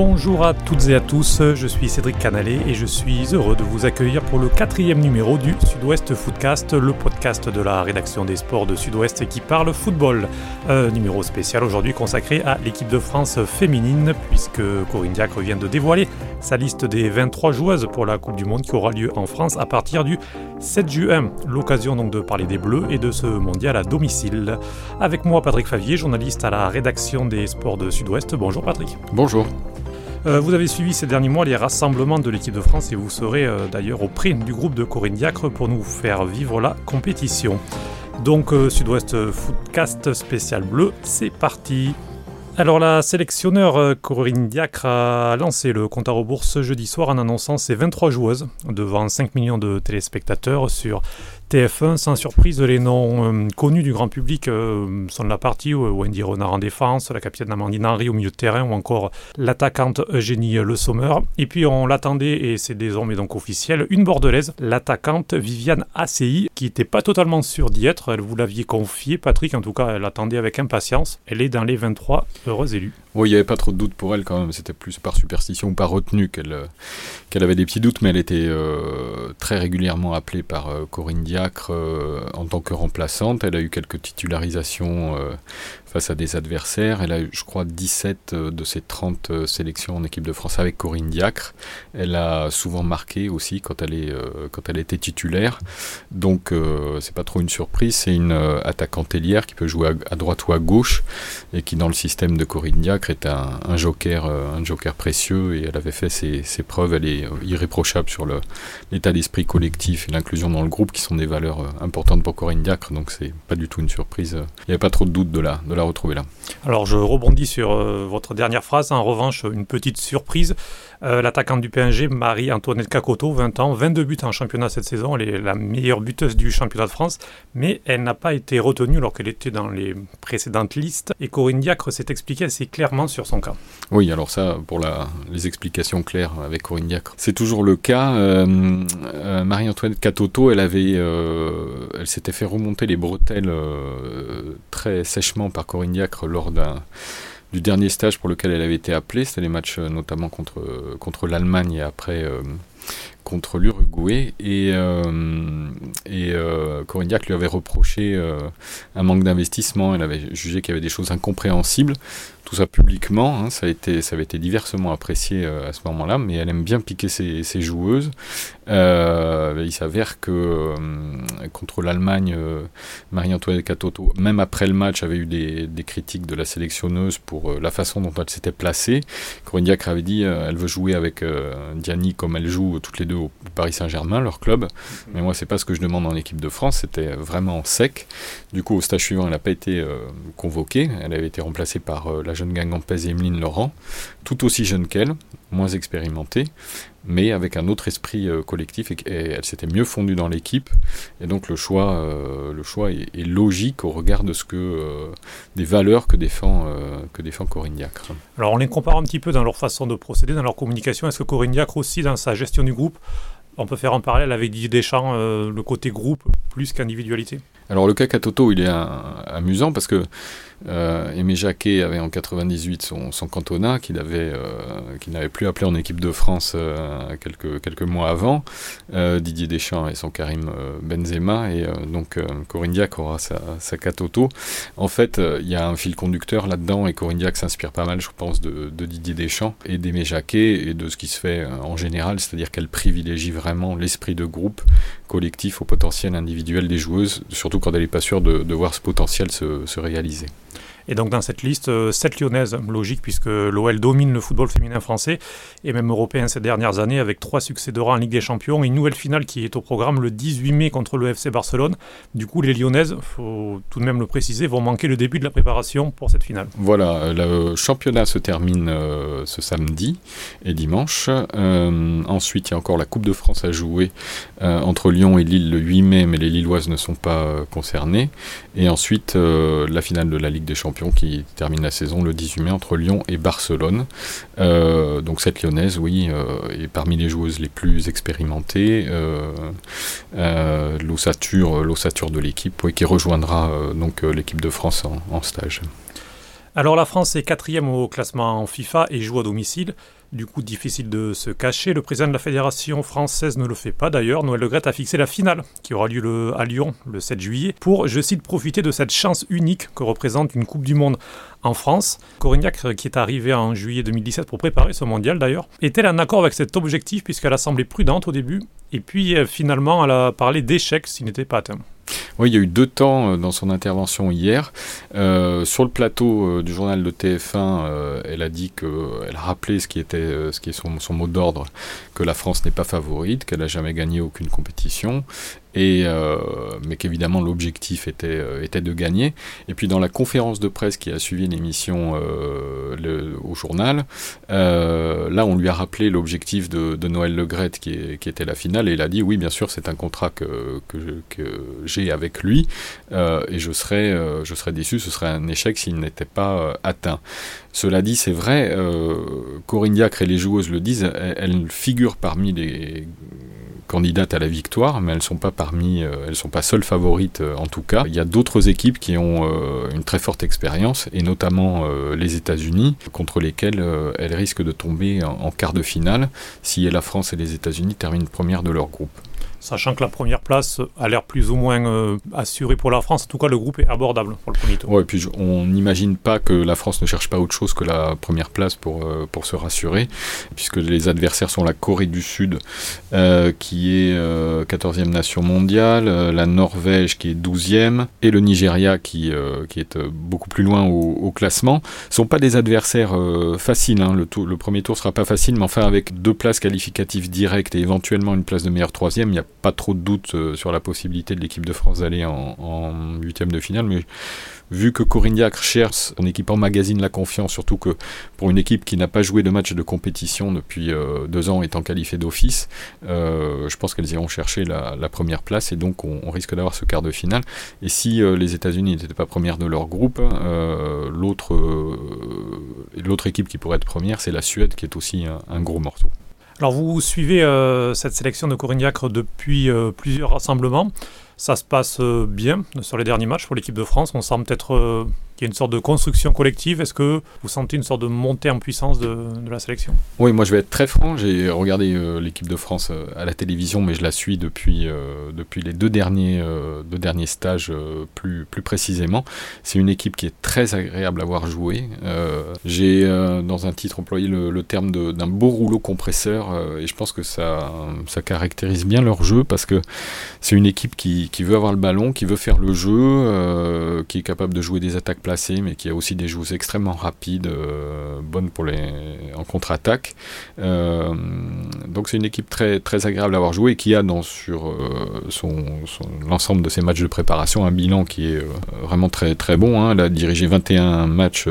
Bonjour à toutes et à tous, je suis Cédric Canalet et je suis heureux de vous accueillir pour le quatrième numéro du Sud-Ouest Footcast, le podcast de la rédaction des sports de Sud-Ouest qui parle football. Un numéro spécial aujourd'hui consacré à l'équipe de France féminine puisque Corinne Diacre vient de dévoiler sa liste des 23 joueuses pour la Coupe du Monde qui aura lieu en France à partir du 7 juin. L'occasion donc de parler des Bleus et de ce mondial à domicile. Avec moi Patrick Favier, journaliste à la rédaction des sports de Sud-Ouest. Bonjour Patrick. Bonjour. Euh, vous avez suivi ces derniers mois les rassemblements de l'équipe de France et vous serez euh, d'ailleurs auprès du groupe de Corinne Diacre pour nous faire vivre la compétition. Donc euh, Sud-Ouest Footcast spécial bleu, c'est parti. Alors la sélectionneur Corinne Diacre a lancé le compte à rebours ce jeudi soir en annonçant ses 23 joueuses devant 5 millions de téléspectateurs sur TF1, sans surprise, les noms euh, connus du grand public euh, sont de la partie Wendy Renard en défense, la capitaine Amandine Henry au milieu de terrain ou encore l'attaquante Eugénie Le Sommer. Et puis on l'attendait, et c'est désormais donc officiel, une bordelaise, l'attaquante Viviane ACI, qui n'était pas totalement sûre d'y être. Elle vous l'aviez confié, Patrick, en tout cas, elle attendait avec impatience. Elle est dans les 23 heureux élus. Oui, il n'y avait pas trop de doutes pour elle quand même. C'était plus par superstition ou par retenue qu'elle euh, qu'elle avait des petits doutes, mais elle était très régulièrement appelée par Corinne Diaz euh, en tant que remplaçante. Elle a eu quelques titularisations euh, face à des adversaires. Elle a eu, je crois, 17 euh, de ses 30 sélections en équipe de France avec Corinne Diacre. Elle a souvent marqué aussi quand elle, est, quand elle était titulaire. Donc, c'est pas trop une surprise. C'est une attaquante ailière qui peut jouer à, droite ou à gauche et qui, dans le système de Corinne Diacre, est un, joker, un joker précieux. Et elle avait fait ses, preuves. Elle est irréprochable sur l'état d'esprit collectif et l'inclusion dans le groupe qui sont des valeur euh, importante pour Corinne Diacre, donc c'est pas du tout une surprise. Il n'y avait pas trop de doute de la, retrouver là. Alors je rebondis sur euh, votre dernière phrase. En revanche, une petite surprise. Euh, l'attaquante du PNG, Marie-Antoinette Cacoto, 20 ans, 22 buts en championnat cette saison. Elle est la meilleure buteuse du championnat de France, mais elle n'a pas été retenue alors qu'elle était dans les précédentes listes. Et Corinne Diacre s'est expliquée assez clairement sur son cas. Oui, alors ça, pour les explications claires avec Corinne Diacre, c'est toujours le cas. Marie-Antoinette Catoto, elle avait euh, elle s'était fait remonter les bretelles euh, très sèchement par Corinne Diacre lors du dernier stage pour lequel elle avait été appelée. C'était les matchs euh, notamment contre, contre l'Allemagne et après contre l'Uruguay. Et, et Corinne Diacre lui avait reproché un manque d'investissement. Elle avait jugé qu'il y avait des choses incompréhensibles tout ça publiquement. Hein, ça, avait été diversement apprécié euh, à ce moment-là, mais elle aime bien piquer ses, joueuses. Euh, il s'avère que euh, contre l'Allemagne, Marie-Antoinette Catoto, même après le match, avait eu des, critiques de la sélectionneuse pour la façon dont elle s'était placée. Corinne Diacre avait dit elle veut jouer avec Diani comme elle joue toutes les deux Paris Saint-Germain, leur club. Mais moi, c'est pas ce que je demande en équipe de France. C'était vraiment sec. Du coup, au stage suivant, elle n'a pas été convoquée. Elle avait été remplacée par la jeune Gangampès et Emeline Laurent, tout aussi jeune qu'elle, moins expérimentée, mais avec un autre esprit euh, collectif et, elle s'était mieux fondue dans l'équipe. Et donc le choix, euh, est, logique au regard de ce que euh, des valeurs que défend que défend Corinne Diacre. Alors on les compare un petit peu dans leur façon de procéder, dans leur communication. Est-ce que Corinne Diacre aussi dans sa gestion du groupe on peut faire un parallèle avec Didier Deschamps, le côté groupe plus qu'individualité? Alors le cas Katoto, il est amusant parce que euh, Aimé Jacquet avait en 98 son, son cantonat qu'il avait, euh, n'avait plus appelé en équipe de France euh, quelques, mois avant. Didier Deschamps et son Karim Benzema et donc Corinne Diac aura sa, sa Katoto. En fait, il y a un fil conducteur là-dedans et Corinne Diac s'inspire pas mal, je pense, de, de Didier Deschamps et d'Aimé Jacquet et de ce qui se fait en général, c'est-à-dire qu'elle privilégie vraiment l'esprit de groupe collectif au potentiel individuel des joueuses, surtout quand elle n'est pas sûre de, voir ce potentiel se réaliser. Et donc dans cette liste, 7 euh, lyonnaises, logique puisque l'OL domine le football féminin français et même européen ces dernières années avec trois succès de rang en Ligue des Champions une nouvelle finale qui est au programme le 18 mai contre le FC Barcelone. Du coup, les lyonnaises, faut tout de même le préciser, vont manquer le début de la préparation pour cette finale. Voilà, le championnat se termine euh, ce samedi et dimanche. Euh, ensuite, il y a encore la Coupe de France à jouer entre Lyon et Lille le 8 mai, mais les Lilloises ne sont pas concernées. Et ensuite, la finale de la Ligue des Champions qui termine la saison le 18 mai entre Lyon et Barcelone. Euh, donc cette lyonnaise, oui, euh, est parmi les joueuses les plus expérimentées, euh, euh l'ossature, de l'équipe, qui rejoindra donc l'équipe de France en, stage. Alors la France est quatrième au classement FIFA et joue à domicile. Du coup, difficile de se cacher. Le président de la Fédération française ne le fait pas d'ailleurs. Noël Le Gret a fixé la finale qui aura lieu à Lyon le 7 juillet pour, je cite, profiter de cette chance unique que représente une Coupe du Monde en France. Corignac, qui est arrivé en juillet 2017 pour préparer ce mondial d'ailleurs, est-elle en accord avec cet objectif puisqu'elle a semblé prudente au début et puis euh, finalement elle a parlé d'échec s'il n'était pas atteint oui, il y a eu deux temps euh, dans son intervention hier. Euh, sur le plateau euh, du journal de TF1, elle a dit qu'elle a rappelé ce qui était ce qui est son, son mot d'ordre, que la France n'est pas favorite, qu'elle n'a jamais gagné aucune compétition euh, mais qu'évidemment l'objectif était, euh, était de gagner. Et puis dans la conférence de presse qui a suivi l'émission euh, au journal, là on lui a rappelé l'objectif de, Noël Legret qui, qui, était la finale, et il a dit oui bien sûr c'est un contrat que, j'ai avec lui, et je serais déçu, ce serait un échec s'il n'était pas atteint. Cela dit, c'est vrai, Corinne Diacre et les joueuses le disent, elles figurent parmi les candidates à la victoire, mais elles sont pas parmi, euh, elles sont pas seules favorites euh, en tout cas. Il y a d'autres équipes qui ont euh, une très forte expérience, et notamment les États-Unis, contre lesquelles elles risquent de tomber en, en quart de finale si la France et les États-Unis terminent première de leur groupe sachant que la première place a l'air plus ou moins euh, assurée pour la France. En tout cas, le groupe est abordable pour le premier tour. Ouais, et puis on n'imagine pas que la France ne cherche pas autre chose que la première place pour, euh, pour se rassurer, puisque les adversaires sont la Corée du Sud, euh, qui est 14e nation mondiale, la Norvège, qui est 12e, et le Nigeria, qui, qui est beaucoup plus loin au, classement. Ce sont pas des adversaires faciles. Hein. Le, premier tour sera pas facile, mais enfin, avec deux places qualificatives directes et éventuellement une place de meilleur troisième, il y a pas trop de doute euh, sur la possibilité de l'équipe de France d'aller en huitième de finale, mais vu que Corinne Diacre cherche son équipe en magazine la confiance, surtout que pour une équipe qui n'a pas joué de match de compétition depuis euh, deux ans étant qualifiée d'office, euh, je pense qu'elles iront chercher la, première place et donc on, risque d'avoir ce quart de finale. Et si les États-Unis n'étaient pas premières de leur groupe, l'autre l'autre équipe qui pourrait être première, c'est la Suède qui est aussi un gros morceau. Alors vous suivez euh, cette sélection de Corinne Diacre depuis euh, plusieurs rassemblements. Ça se passe euh, bien sur les derniers matchs pour l'équipe de France. On sent peut-être il y une sorte de construction collective. Est-ce que vous sentez une sorte de montée en puissance de, la sélection? Oui, moi je vais être très franc. J'ai regardé euh, l'équipe de France euh, à la télévision, mais je la suis depuis, euh, depuis les deux derniers, deux derniers stages plus, plus précisément. C'est une équipe qui est très agréable à voir jouer. J'ai dans un titre employé le, terme d'un beau rouleau compresseur et je pense que ça, ça caractérise bien leur jeu parce que c'est une équipe qui, qui, veut avoir le ballon, qui veut faire le jeu, qui est capable de jouer des attaques mais qui a aussi des joueuses extrêmement rapides, euh, bonnes pour les, en contre-attaque. Euh, donc c'est une équipe très, très agréable à avoir joué et qui a dans, sur euh, son, l'ensemble de ses matchs de préparation un bilan qui est vraiment très, très bon. Hein. Elle a dirigé 21 matchs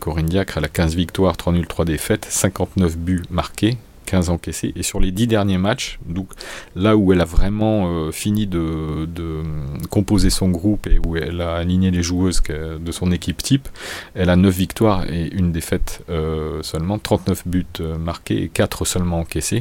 Corinne Diacre, elle a 15 victoires, 3 nuls, 3 défaites, 59 buts marqués, 15 encaissés. Et sur les 10 derniers matchs, donc là où elle a vraiment euh, fini de, composer son groupe et où elle a aligné les joueuses de son équipe type, elle a 9 victoires et une défaite euh, seulement, 39 buts euh, marqués et 4 seulement encaissés.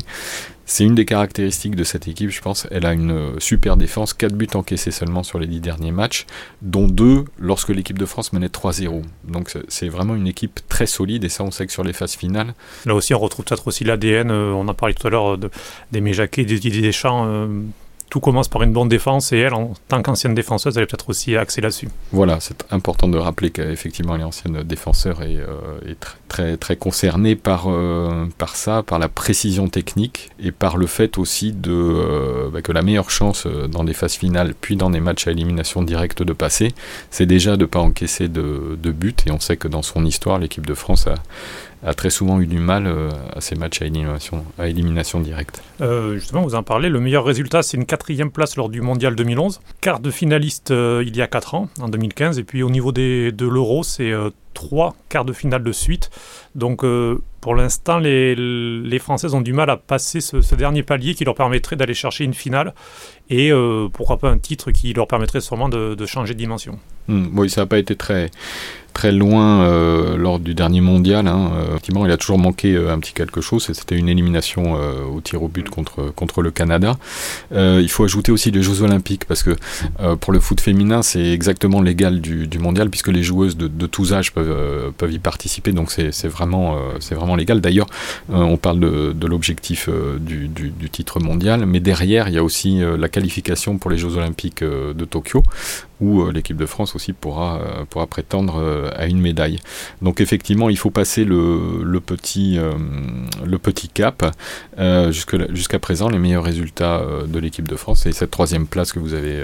C'est une des caractéristiques de cette équipe, je pense. Elle a une euh, super défense, 4 buts encaissés seulement sur les 10 derniers matchs, dont 2 lorsque l'équipe de France menait 3-0. Donc c'est vraiment une équipe très solide et ça on sait que sur les phases finales. Là aussi on retrouve peut-être aussi l'ADN, euh, on a parlé tout à l'heure de, des Méjaquet, des Didier Deschamps. Euh, tout commence par une bonne défense et elle, en tant qu'ancienne défenseuse, elle est peut-être aussi axée là-dessus. Voilà, c'est important de rappeler qu'effectivement, elle est défenseur est très, très, concernée par, euh, par ça, par la précision technique et par le fait aussi de, euh, bah, que la meilleure chance euh, dans des phases finales puis dans des matchs à élimination directe de passer, c'est déjà de ne pas encaisser de, de but et on sait que dans son histoire, l'équipe de France a a très souvent eu du mal euh, à ces matchs à élimination, à élimination directe. Euh, justement, vous en parlez, le meilleur résultat, c'est une quatrième place lors du Mondial 2011, quart de finaliste euh, il y a 4 ans, en 2015, et puis au niveau des, de l'Euro, c'est trois quarts de finale de suite. Donc pour l'instant, les, les, Françaises ont du mal à passer ce, dernier palier qui leur permettrait d'aller chercher une finale et pourquoi pas un titre qui leur permettrait sûrement de, changer de dimension. Hmm, oui, ça n'a pas été très très loin euh, lors du dernier mondial. Hein. effectivement, il a toujours manqué un petit quelque chose. C'était une élimination au tir au but contre, contre le Canada. il faut ajouter aussi les Jeux Olympiques parce que pour le foot féminin, c'est exactement l'égal du, du, mondial puisque les joueuses de, tous âges peuvent, peuvent y participer. Donc c'est vraiment, vraiment légal. D'ailleurs, on parle de, de l'objectif du, du, titre mondial, mais derrière, il y a aussi la qualification pour les Jeux Olympiques de Tokyo où euh, l'équipe de France aussi pourra, euh, pourra prétendre euh, à une médaille. Donc effectivement, il faut passer le, petit, cap. Jusqu'à présent, les meilleurs résultats de l'équipe de France, c'est cette troisième place que vous avez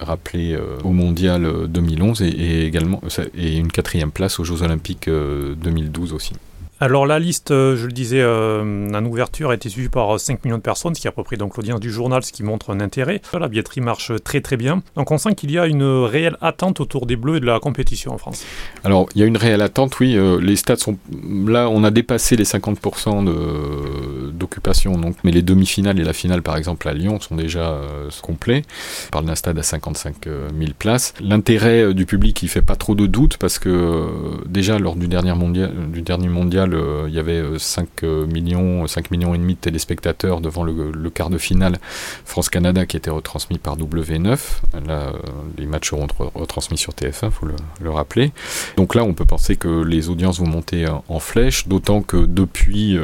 rappelé au Mondial 2011 et, et, également et une quatrième place aux Jeux Olympiques 2012 aussi. Alors la liste, euh, je le disais euh, en ouverture, a été suivie par 5 euh, millions de personnes, ce qui a à peu près donc l'audience du journal, ce qui montre un intérêt. La billetterie marche très très bien. Donc on sent qu'il y a une réelle attente autour des Bleus et de la compétition en France. Alors il y a une réelle attente, oui. les stats sont là, on a dépassé les 50% d'occupation, donc, mais les demi-finales et la finale par exemple à Lyon sont déjà complets. On parle d'un stade à 55 000 places. L'intérêt du public, il fait pas trop de doute parce que déjà lors du dernier mondial, du dernier mondial il y avait 5 euh, euh, millions, 5 millions et demi de téléspectateurs devant le, quart de finale France-Canada qui était retransmis par W9. Là, euh, les matchs seront retransmis sur TF1, faut le, rappeler. Donc là, on peut penser que les audiences vont monter en flèche, d'autant que depuis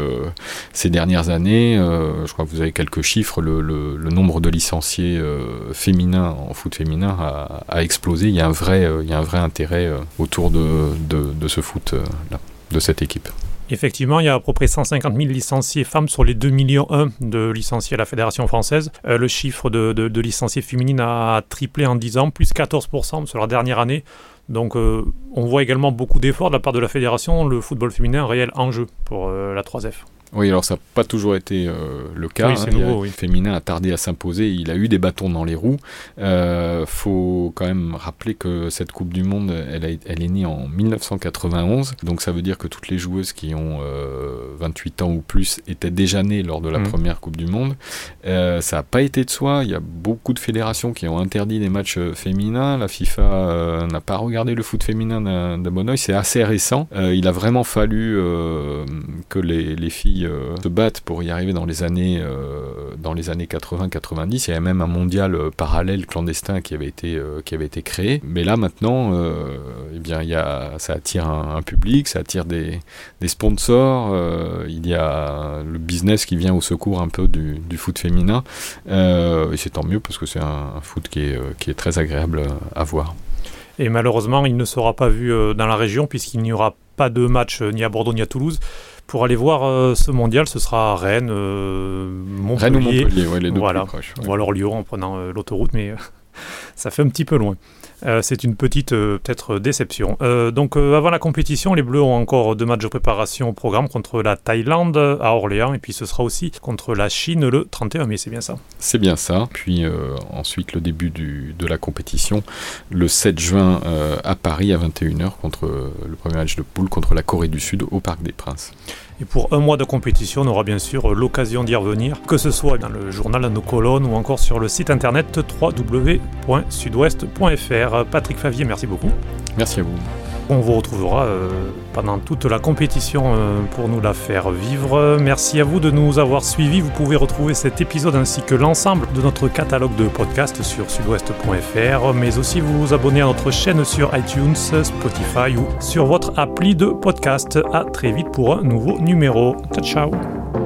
ces dernières années, je crois que vous avez quelques chiffres, le, nombre de licenciés féminins en foot féminin a, explosé. Il y a un vrai, il y a un vrai intérêt autour de, ce foot de cette équipe. Effectivement, il y a à peu près 150 000 licenciés femmes sur les 2 millions 1 de licenciés à la Fédération française. Euh, le chiffre de, licenciés féminines a triplé en 10 ans, plus 14% sur la dernière année. Donc euh, on voit également beaucoup d'efforts de la part de la Fédération, le football féminin un réel enjeu pour euh, la 3F. Oui, alors ça n'a pas toujours été euh, le cas. Oui, hein. nouveau, féminin a tardé à s'imposer. Il a eu des bâtons dans les roues. Euh, faut quand même rappeler que cette Coupe du Monde, elle, elle est née en 1991. Donc ça veut dire que toutes les joueuses qui ont 28 euh, ans ou plus étaient déjà nées lors de la mm. première Coupe du Monde. Euh, ça n'a pas été de soi. Il y a beaucoup de fédérations qui ont interdit les matchs féminins. La FIFA n'a pas regardé le foot féminin d'un bon oeil. C'est assez récent. il a vraiment fallu que les, les filles euh, se battent pour y arriver dans les années, euh, dans les années 80-90. Il y avait même un mondial euh, parallèle clandestin qui avait été, qui avait été créé. Mais là maintenant, eh bien, il y a, ça attire un, public, ça attire des, sponsors. il y a le business qui vient au secours un peu du, du foot féminin. et c'est tant mieux parce que c'est un, un, foot qui est, qui est très agréable à voir. Et malheureusement, il ne sera pas vu dans la région puisqu'il n'y aura pas de match ni à Bordeaux ni à Toulouse pour aller voir euh, ce mondial, ce sera Rennes, euh, Montpellier. Rennes ou Montpellier, ouais, les deux voilà. plus proches. Ou alors Lyon en prenant euh, l'autoroute, mais ça fait un petit peu loin. Euh, c'est une petite euh, peut-être déception. Euh, donc avant la compétition, les Bleus ont encore deux matchs de préparation au programme contre la Thaïlande à Orléans et puis ce sera aussi contre la Chine le 31 mai, c'est bien ça? C'est bien ça. Puis ensuite le début de la compétition le 7 juin à Paris à 21h contre le premier match de poule contre la Corée du Sud au Parc des Princes. Et pour un mois de compétition, on aura bien sûr l'occasion d'y revenir, que ce soit dans le journal à nos colonnes ou encore sur le site internet www.sudouest.fr. Patrick Favier, merci beaucoup. Merci à vous. On vous retrouvera euh, pendant toute la compétition euh, pour nous la faire vivre. Merci à vous de nous avoir suivis. Vous pouvez retrouver cet épisode ainsi que l'ensemble de notre catalogue de podcasts sur sudouest.fr, mais aussi vous abonner à notre chaîne sur iTunes, Spotify ou sur votre appli de podcast. À très vite pour un nouveau numéro. Ciao ciao